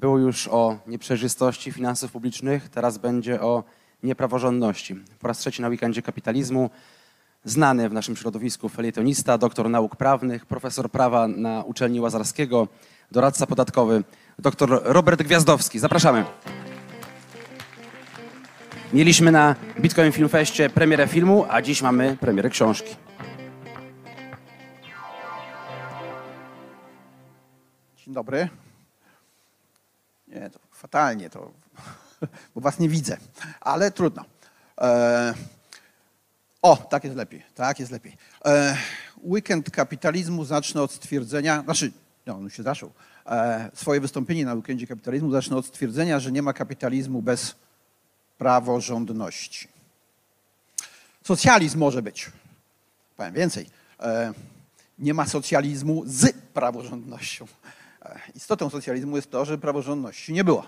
Było już o nieprzejrzystości finansów publicznych, teraz będzie o niepraworządności. Po raz trzeci na weekendzie kapitalizmu znany w naszym środowisku felietonista, doktor nauk prawnych, profesor prawa na uczelni Łazarskiego, doradca podatkowy, doktor Robert Gwiazdowski. Zapraszamy. Mieliśmy na Bitcoin Film Festie premierę filmu, a dziś mamy premierę książki. Dzień dobry. Nie, to fatalnie, to, bo was nie widzę, ale trudno. E, o, tak jest lepiej, tak jest lepiej. E, weekend kapitalizmu zacznę od stwierdzenia, znaczy, no, on się zaczął. E, swoje wystąpienie na weekendzie kapitalizmu zacznę od stwierdzenia, że nie ma kapitalizmu bez praworządności. Socjalizm może być. Powiem więcej. E, nie ma socjalizmu z praworządnością. E, Istotą socjalizmu jest to, że praworządności nie było.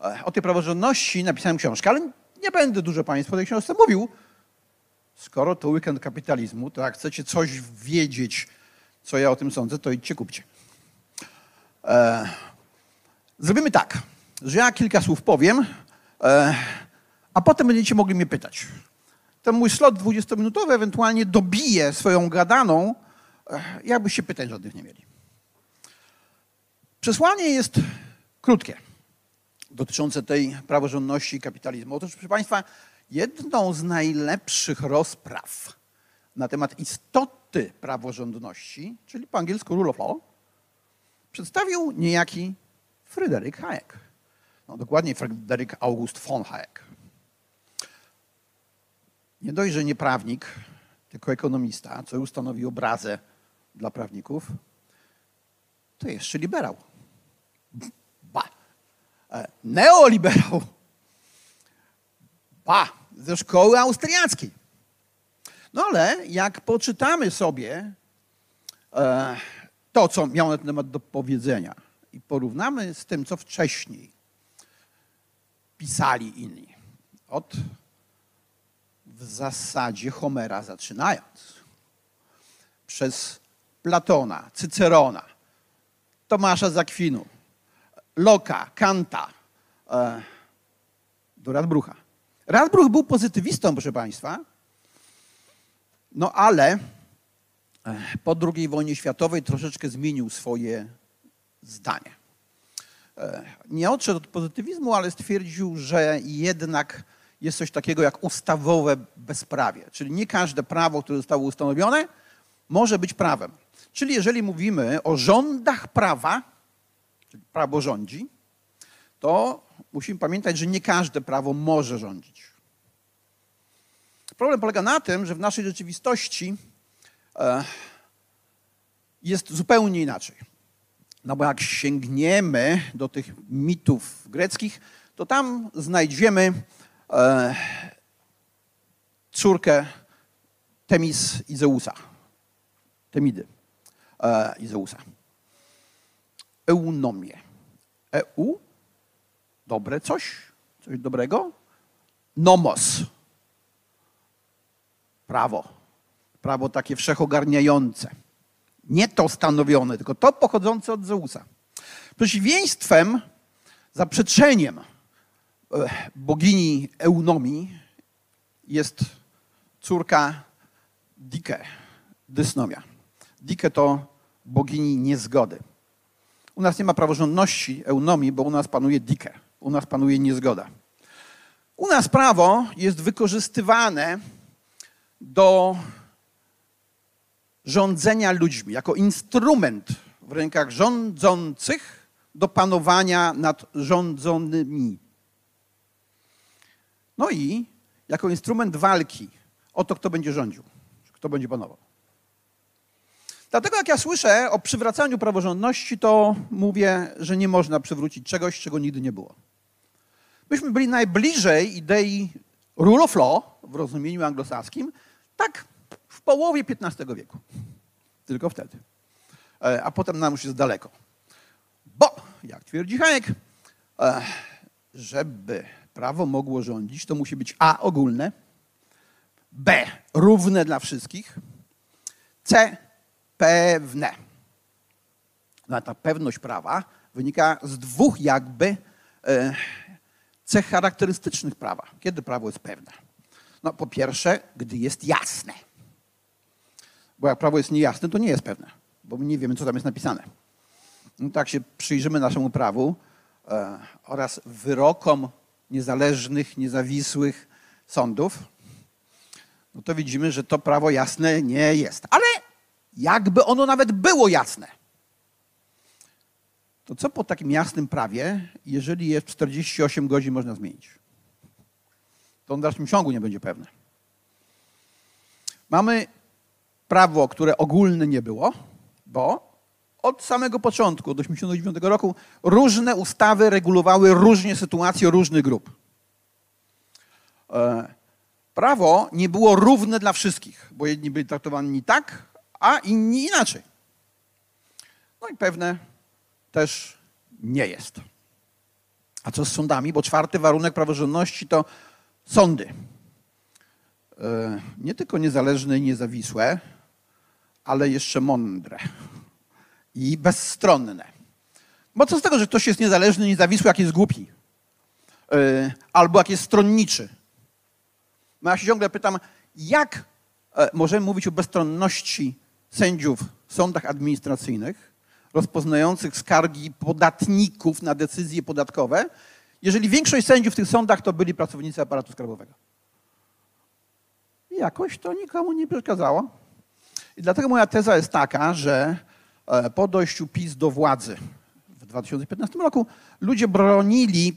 E, O tej praworządności napisałem książkę, ale nie będę dużo Państwu o tej książce mówił. Skoro to weekend kapitalizmu, to jak chcecie coś wiedzieć, co ja o tym sądzę, to idźcie kupcie. E, Zrobimy tak, że ja kilka słów powiem, a potem będziecie mogli mnie pytać. Ten mój slot 20-minutowy ewentualnie dobije swoją gadaną, jakbyście pytań żadnych nie mieli. Przesłanie jest krótkie, dotyczące tej praworządności i kapitalizmu. Otóż, proszę Państwa, jedną z najlepszych rozpraw na temat istoty praworządności, czyli po angielsku rule of law, przedstawił niejaki Fryderyk Hayek. No, dokładnie Fryderyk August von Hayek. Nie dość, nie prawnik, tylko ekonomista, co już stanowi obrazę dla prawników, to jeszcze liberał. E, Neoliberał. Ba. Ze szkoły austriackiej. No ale jak poczytamy sobie e, to, co miał na ten temat do powiedzenia i porównamy z tym, co wcześniej pisali inni, od w zasadzie Homera zaczynając, przez Platona, Cycerona, Tomasza z Akwinu, Loka, Kanta, e, do Radbrucha. Radbruch był pozytywistą, proszę Państwa, no ale e, po II wojnie światowej troszeczkę zmienił swoje zdanie. E, Nie odszedł od pozytywizmu, ale stwierdził, że jednak jest coś takiego jak ustawowe bezprawie. Czyli nie każde prawo, które zostało ustanowione, może być prawem. Czyli jeżeli mówimy o rządach prawa, czyli prawo rządzi, to musimy pamiętać, że nie każde prawo może rządzić. Problem polega na tym, że w naszej rzeczywistości e, jest zupełnie inaczej. No bo jak sięgniemy do tych mitów greckich, to tam znajdziemy e, córkę Temis i Zeusa. Temidy e, i Zeusa. Eunomię. EU, dobre coś, coś dobrego. Nomos, prawo. Prawo takie wszechogarniające. Nie to stanowione, tylko to pochodzące od Zeusa. Przeciwieństwem, zaprzeczeniem e, bogini Eunomii jest córka Dike, Dysnomia. Dike to bogini niezgody. U nas nie ma praworządności Eunomii, bo u nas panuje Dike, u nas panuje niezgoda. U nas prawo jest wykorzystywane do rządzenia ludźmi, jako instrument w rękach rządzących do panowania nad rządzonymi. No i jako instrument walki o to, kto będzie rządził, kto będzie panował. Dlatego jak ja słyszę o przywracaniu praworządności, to mówię, że nie można przywrócić czegoś, czego nigdy nie było. Myśmy byli najbliżej idei rule of law w rozumieniu anglosaskim, tak w połowie XV wieku. Tylko wtedy. E, A potem nam już jest daleko. Bo, jak twierdzi Hayek, e, żeby prawo mogło rządzić, to musi być A ogólne, B równe dla wszystkich, C pewne. No ta pewność prawa wynika z dwóch jakby e, cech charakterystycznych prawa. Kiedy prawo jest pewne? No, po pierwsze, gdy jest jasne. Bo jak prawo jest niejasne, to nie jest pewne, bo my nie wiemy, co tam jest napisane. No, tak się przyjrzymy naszemu prawu e, oraz wyrokom niezależnych, niezawisłych sądów, no to widzimy, że to prawo jasne nie jest. Ale jakby ono nawet było jasne, to co po takim jasnym prawie, jeżeli je w 48 godzin można zmienić? To on w dalszym ciągu nie będzie pewne. Mamy prawo, które ogólne nie było, bo od samego początku, od 1989 roku, różne ustawy regulowały różnie sytuacje różnych grup. E, Prawo nie było równe dla wszystkich, bo jedni byli traktowani tak, a inni inaczej. No i pewne też nie jest. A co z sądami? Bo czwarty warunek praworządności to sądy. E, Nie tylko niezależne i niezawisłe, ale jeszcze mądre i bezstronne. Bo co z tego, że ktoś jest niezależny, niezawisły, jak jest głupi? E, Albo jak jest stronniczy? No ja się ciągle pytam, jak e, możemy mówić o bezstronności sędziów w sądach administracyjnych, rozpoznających skargi podatników na decyzje podatkowe, jeżeli większość sędziów w tych sądach to byli pracownicy aparatu skarbowego. I jakoś to nikomu nie przeszkadzało. I dlatego moja teza jest taka, że e, po dojściu PiS do władzy w 2015 roku ludzie bronili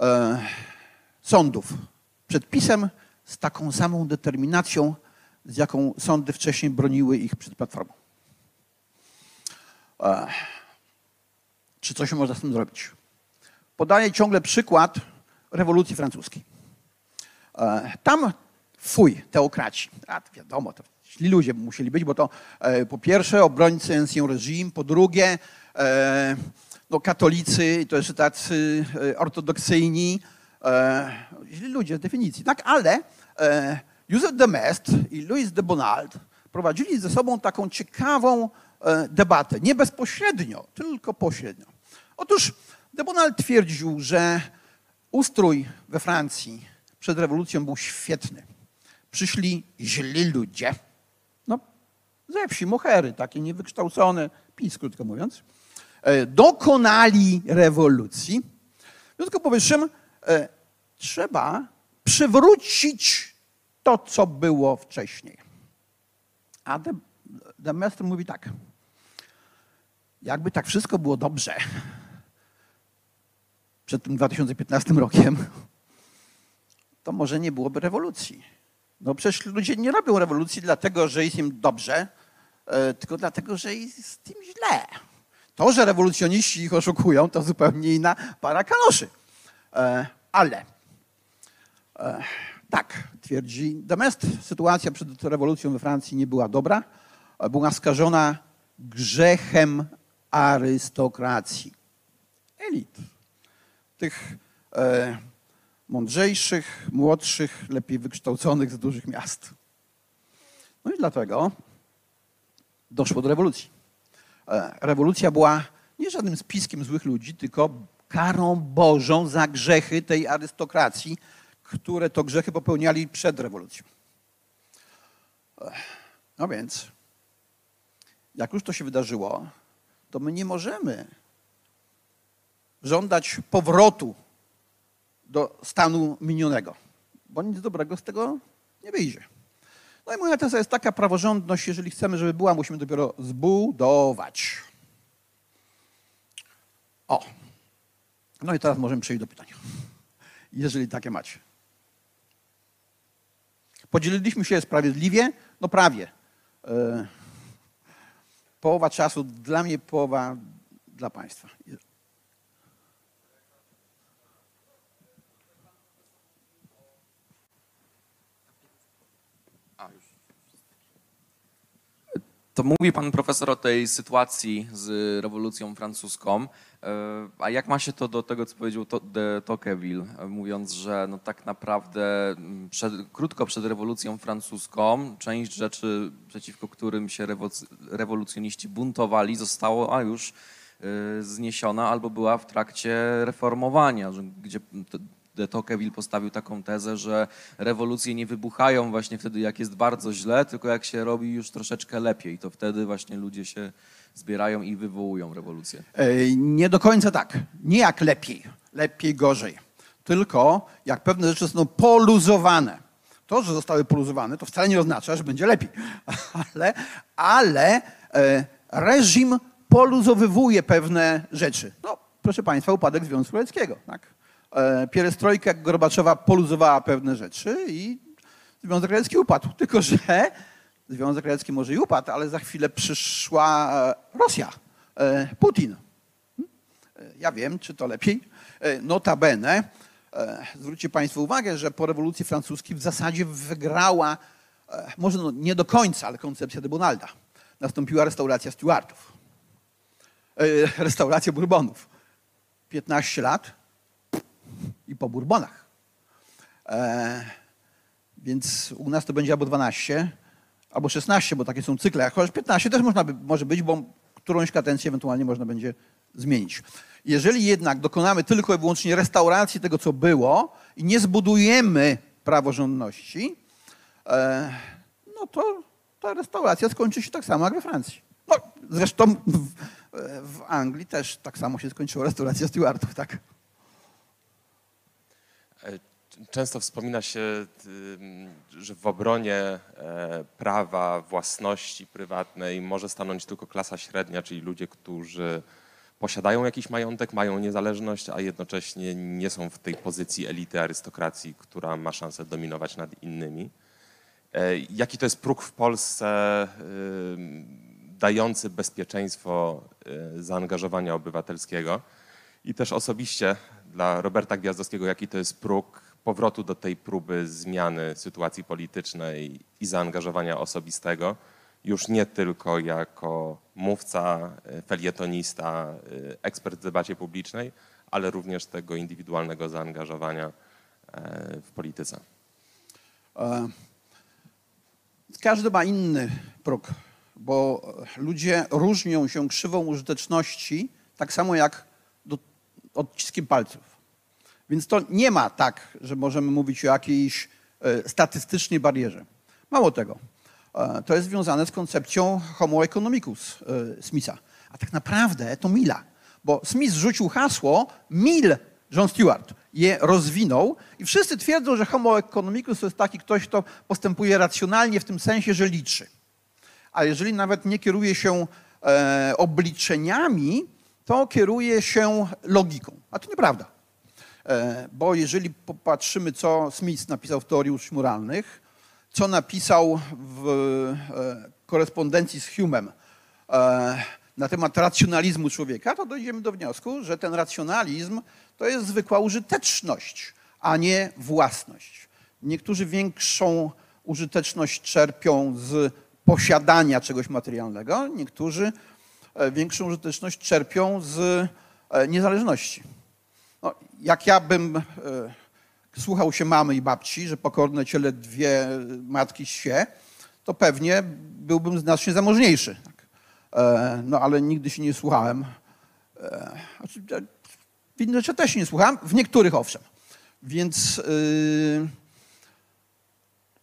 e, sądów przed PiSem z taką samą determinacją, z jaką sądy wcześniej broniły ich przed Platformą. E, Czy coś można z tym zrobić? Podaję ciągle przykład rewolucji francuskiej. E, Tam fuj, teokraci. A wiadomo, to źli ludzie musieli być, bo to e, po pierwsze obrońcy ancien regime, po drugie e, no, katolicy, to jeszcze tacy e, ortodoksyjni, e, źli ludzie z definicji. Tak, ale e, Józef de Maistre i Louis de Bonald prowadzili ze sobą taką ciekawą e, debatę. Nie bezpośrednio, tylko pośrednio. Otóż de Bonald twierdził, że ustrój we Francji przed rewolucją był świetny. Przyszli źli ludzie, no ze wsi, mohery, takie niewykształcone, PiS krótko mówiąc, e, dokonali rewolucji. W związku z powyższym e, trzeba przywrócić to, co było wcześniej. A de, de Maistre mówi tak. Jakby tak wszystko było dobrze przed tym 2015 rokiem, to może nie byłoby rewolucji. No przecież ludzie nie robią rewolucji dlatego, że jest im dobrze, e, tylko dlatego, że jest im źle. To, że rewolucjoniści ich oszukują, to zupełnie inna para kaloszy. E, Ale e, tak, twierdzi Demest, sytuacja przed rewolucją we Francji nie była dobra. Była skażona grzechem arystokracji. Elit. Tych e, mądrzejszych, młodszych, lepiej wykształconych z dużych miast. No i dlatego doszło do rewolucji. E, Rewolucja była nie żadnym spiskiem złych ludzi, tylko karą Bożą za grzechy tej arystokracji, które to grzechy popełniali przed rewolucją. No więc, jak już to się wydarzyło, to my nie możemy żądać powrotu do stanu minionego, bo nic dobrego z tego nie wyjdzie. No i moja teza jest taka, praworządność, jeżeli chcemy, żeby była, musimy dopiero zbudować. O. No i teraz możemy przejść do pytań. Jeżeli takie macie. Podzieliliśmy się sprawiedliwie? No prawie. E, Połowa czasu dla mnie, połowa dla Państwa. To mówi pan profesor o tej sytuacji z rewolucją francuską. E, A jak ma się to do tego, co powiedział de Tocqueville, e, mówiąc, że no tak naprawdę mm, przed, krótko przed rewolucją francuską część rzeczy, przeciwko którym się rewolucjoniści buntowali, zostało a już y, zniesiona albo była w trakcie reformowania, gdzie de Tocqueville postawił taką tezę, że rewolucje nie wybuchają właśnie wtedy, jak jest bardzo źle, tylko jak się robi już troszeczkę lepiej, to wtedy właśnie ludzie się zbierają i wywołują rewolucję. E, Nie do końca tak. Nie jak lepiej, lepiej, gorzej. Tylko jak pewne rzeczy są poluzowane. To, że zostały poluzowane, to wcale nie oznacza, że będzie lepiej. Ale, ale e, reżim poluzowywuje pewne rzeczy. No, proszę Państwa, upadek Związku Radzieckiego. Tak? E, Pierestrojka Gorbaczowa poluzowała pewne rzeczy i Związek Radziecki upadł. Tylko, że Związek Radziecki może i upadł, ale za chwilę przyszła e, Rosja, e, Putin. Ja wiem, czy to lepiej. Notabene, zwróćcie Państwo uwagę, że po rewolucji francuskiej w zasadzie wygrała, może no nie do końca, ale koncepcja de Bonalda. Nastąpiła restauracja Stuartów. Restauracja Bourbonów. 15 lat i po Bourbonach. E, Więc u nas to będzie albo 12, albo 16, bo takie są cykle. Chociaż 15 też można by, może być, bo którąś kadencję ewentualnie można będzie zmienić. Jeżeli jednak dokonamy tylko i wyłącznie restauracji tego, co było i nie zbudujemy praworządności, e, no to ta restauracja skończy się tak samo jak we Francji. No, zresztą w, w Anglii też tak samo się skończyła restauracja Stuartów, tak? Często wspomina się, że w obronie e, prawa własności prywatnej może stanąć tylko klasa średnia, czyli ludzie, którzy posiadają jakiś majątek, mają niezależność, a jednocześnie nie są w tej pozycji elity arystokracji, która ma szansę dominować nad innymi. E, Jaki to jest próg w Polsce dający bezpieczeństwo e, zaangażowania obywatelskiego? I też osobiście dla Roberta Gwiazdowskiego, jaki to jest próg powrotu do tej próby zmiany sytuacji politycznej i zaangażowania osobistego, już nie tylko jako mówca, e, felietonista, e, ekspert w debacie publicznej, ale również tego indywidualnego zaangażowania e, w polityce. Każdy ma inny próg, bo ludzie różnią się krzywą użyteczności tak samo jak odciskiem palców. Więc to nie ma tak, że możemy mówić o jakiejś e, statystycznej barierze. Mało tego. e, To jest związane z koncepcją homo economicus e, Smitha. A tak naprawdę to Mila. Bo Smith rzucił hasło Mill John Stewart je rozwinął i wszyscy twierdzą, że homo economicus to jest taki ktoś, kto postępuje racjonalnie w tym sensie, że liczy. A jeżeli nawet nie kieruje się obliczeniami, to kieruje się logiką. A to nieprawda. E, bo jeżeli popatrzymy, co Smith napisał w teorii uczuć moralnych, co napisał w e, korespondencji z Humem e, na temat racjonalizmu człowieka, to dojdziemy do wniosku, że ten racjonalizm to jest zwykła użyteczność, a nie własność. Niektórzy większą użyteczność czerpią z posiadania czegoś materialnego, niektórzy większą użyteczność czerpią z niezależności. No, jak ja bym e, słuchał się mamy i babci, że pokorne ciele dwie matki się, to pewnie byłbym znacznie zamożniejszy. Tak. E, no ale nigdy się nie słuchałem. E, znaczy, w innych rzeczy też się nie słuchałem, w niektórych owszem. Więc yy,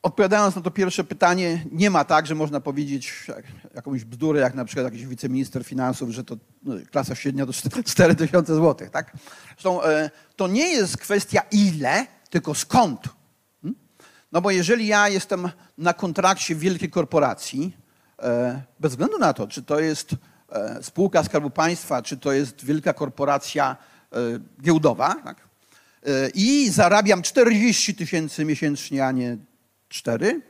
odpowiadając na to pierwsze pytanie, nie ma tak, że można powiedzieć jak, jakąś bzdurę, jak na przykład jakiś wiceminister finansów, że to no, klasa średnia to 4000 zł. Tak? Zresztą e, to nie jest kwestia ile, tylko skąd. Hmm? No bo jeżeli ja jestem na kontrakcie wielkiej korporacji, e, bez względu na to, czy to jest e, spółka Skarbu Państwa, czy to jest wielka korporacja giełdowa, tak? I zarabiam 40 tysięcy miesięcznie, a nie 4,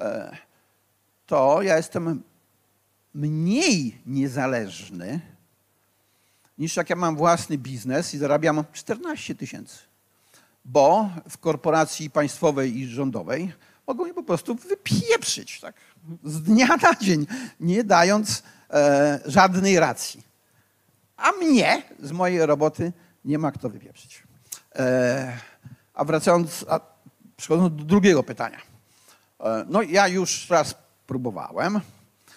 e, to ja jestem mniej niezależny niż jak ja mam własny biznes i zarabiam 14 tysięcy. Bo w korporacji państwowej i rządowej mogą mnie po prostu wypieprzyć tak? z dnia na dzień, nie dając e, żadnej racji. A mnie z mojej roboty nie ma kto wypieprzyć. E, a wracając, a przechodząc do drugiego pytania. E, no ja już raz próbowałem.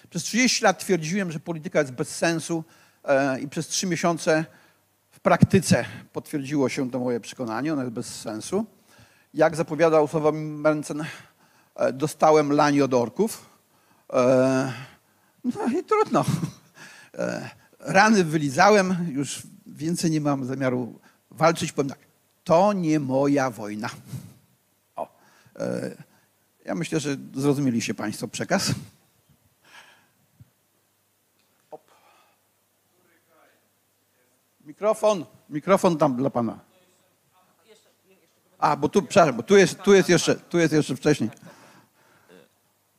Przez 30 lat twierdziłem, że polityka jest bez sensu, e, i przez trzy miesiące w praktyce potwierdziło się to moje przekonanie, ono jest bez sensu. Jak zapowiadał Sławomir Mencen, e, dostałem lani od orków. No i trudno. Rany wylizałem, już więcej nie mam zamiaru walczyć. Powiem tak, to nie moja wojna. E, Ja myślę, że zrozumieliście Państwo przekaz. Mikrofon, mikrofon tam dla Pana. A, bo tu, przepraszam, bo tu jest, tu jest, jeszcze, tu jest jeszcze wcześniej.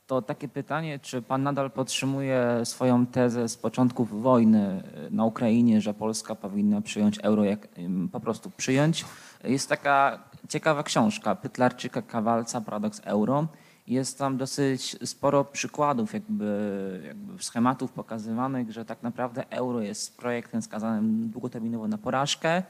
To takie pytanie, czy pan nadal podtrzymuje swoją tezę z początków wojny na Ukrainie, że Polska powinna przyjąć euro, jak po prostu przyjąć? Jest taka ciekawa książka Pytlarczyka Kawalca, Paradoks Euro. Jest tam dosyć sporo przykładów, jakby, jakby schematów pokazywanych, że tak naprawdę euro jest projektem skazanym długoterminowo na porażkę,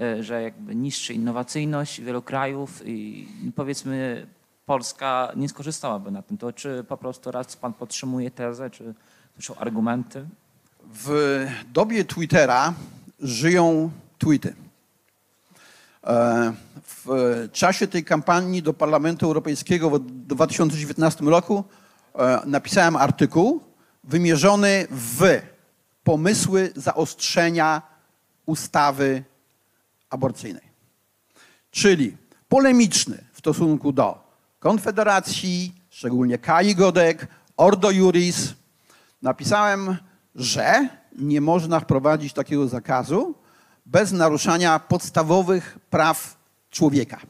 y, że jakby niszczy innowacyjność wielu krajów i powiedzmy Polska nie skorzystałaby na tym. To czy po prostu raz pan podtrzymuje tezę, czy są argumenty? W dobie Twittera żyją tweety. E, W czasie tej kampanii do Parlamentu Europejskiego w 2019 roku e, napisałem artykuł wymierzony w pomysły zaostrzenia ustawy aborcyjnej. Czyli polemiczny w stosunku do Konfederacji, szczególnie Kai Godek, Ordo Juris. Napisałem, że nie można wprowadzić takiego zakazu bez naruszania podstawowych praw człowieka.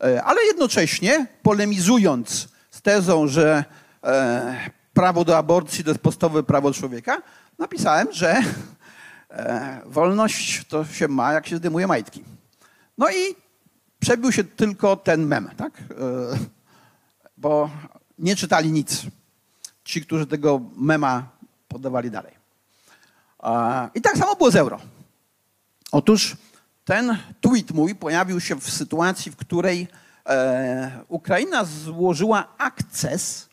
E, Ale jednocześnie polemizując z tezą, że e, prawo do aborcji to jest podstawowe prawo człowieka, napisałem, że e, wolność to się ma, jak się zdejmuje majtki. No i przebił się tylko ten mem, tak? Bo nie czytali nic. Ci, którzy tego mema podawali dalej. I tak samo było z euro. Otóż ten tweet mój pojawił się w sytuacji, w której e, Ukraina złożyła akces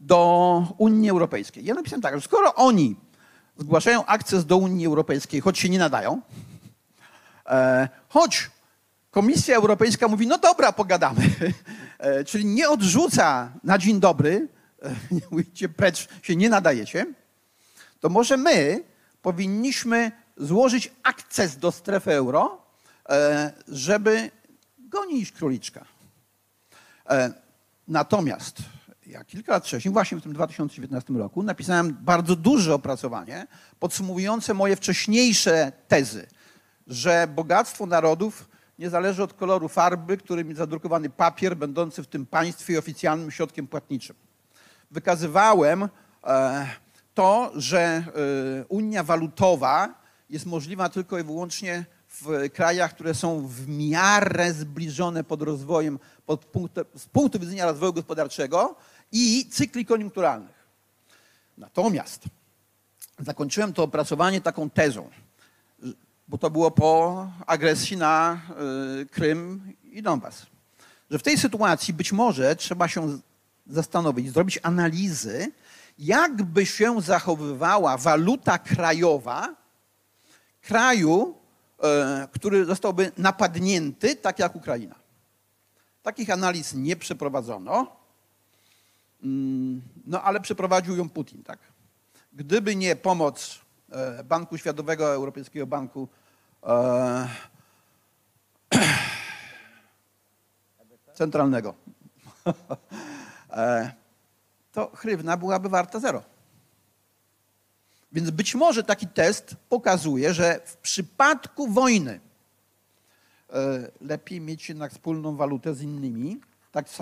do Unii Europejskiej. Ja napisałem tak, że skoro oni zgłaszają akces do Unii Europejskiej, choć się nie nadają, e, choć Komisja Europejska mówi, no dobra, pogadamy, e, czyli nie odrzuca na dzień dobry, e, mówicie precz, się nie nadajecie, to może my powinniśmy złożyć akces do strefy euro, e, żeby gonić króliczka. E, Natomiast ja kilka lat wcześniej, właśnie w tym 2019 roku, napisałem bardzo duże opracowanie podsumowujące moje wcześniejsze tezy, że bogactwo narodów nie zależy od koloru farby, którym jest zadrukowany papier będący w tym państwie oficjalnym środkiem płatniczym. Wykazywałem e, to, że Unia Walutowa jest możliwa tylko i wyłącznie w krajach, które są w miarę zbliżone pod rozwojem, pod punktem, z punktu widzenia rozwoju gospodarczego i cykli koniunkturalnych. Natomiast zakończyłem to opracowanie taką tezą, bo to było po agresji na y, Krym i Donbas, że w tej sytuacji być może trzeba się zastanowić, zrobić analizy, jak by się zachowywała waluta krajowa kraju, e, który zostałby napadnięty, tak jak Ukraina. Takich analiz nie przeprowadzono, Mm, no ale przeprowadził ją Putin, tak? Gdyby nie pomoc e, Banku Światowego, Europejskiego Banku e, Centralnego, to hrywna byłaby warta zero. Więc być może taki test pokazuje, że w przypadku wojny e, lepiej mieć jednak wspólną walutę z innymi, tak samo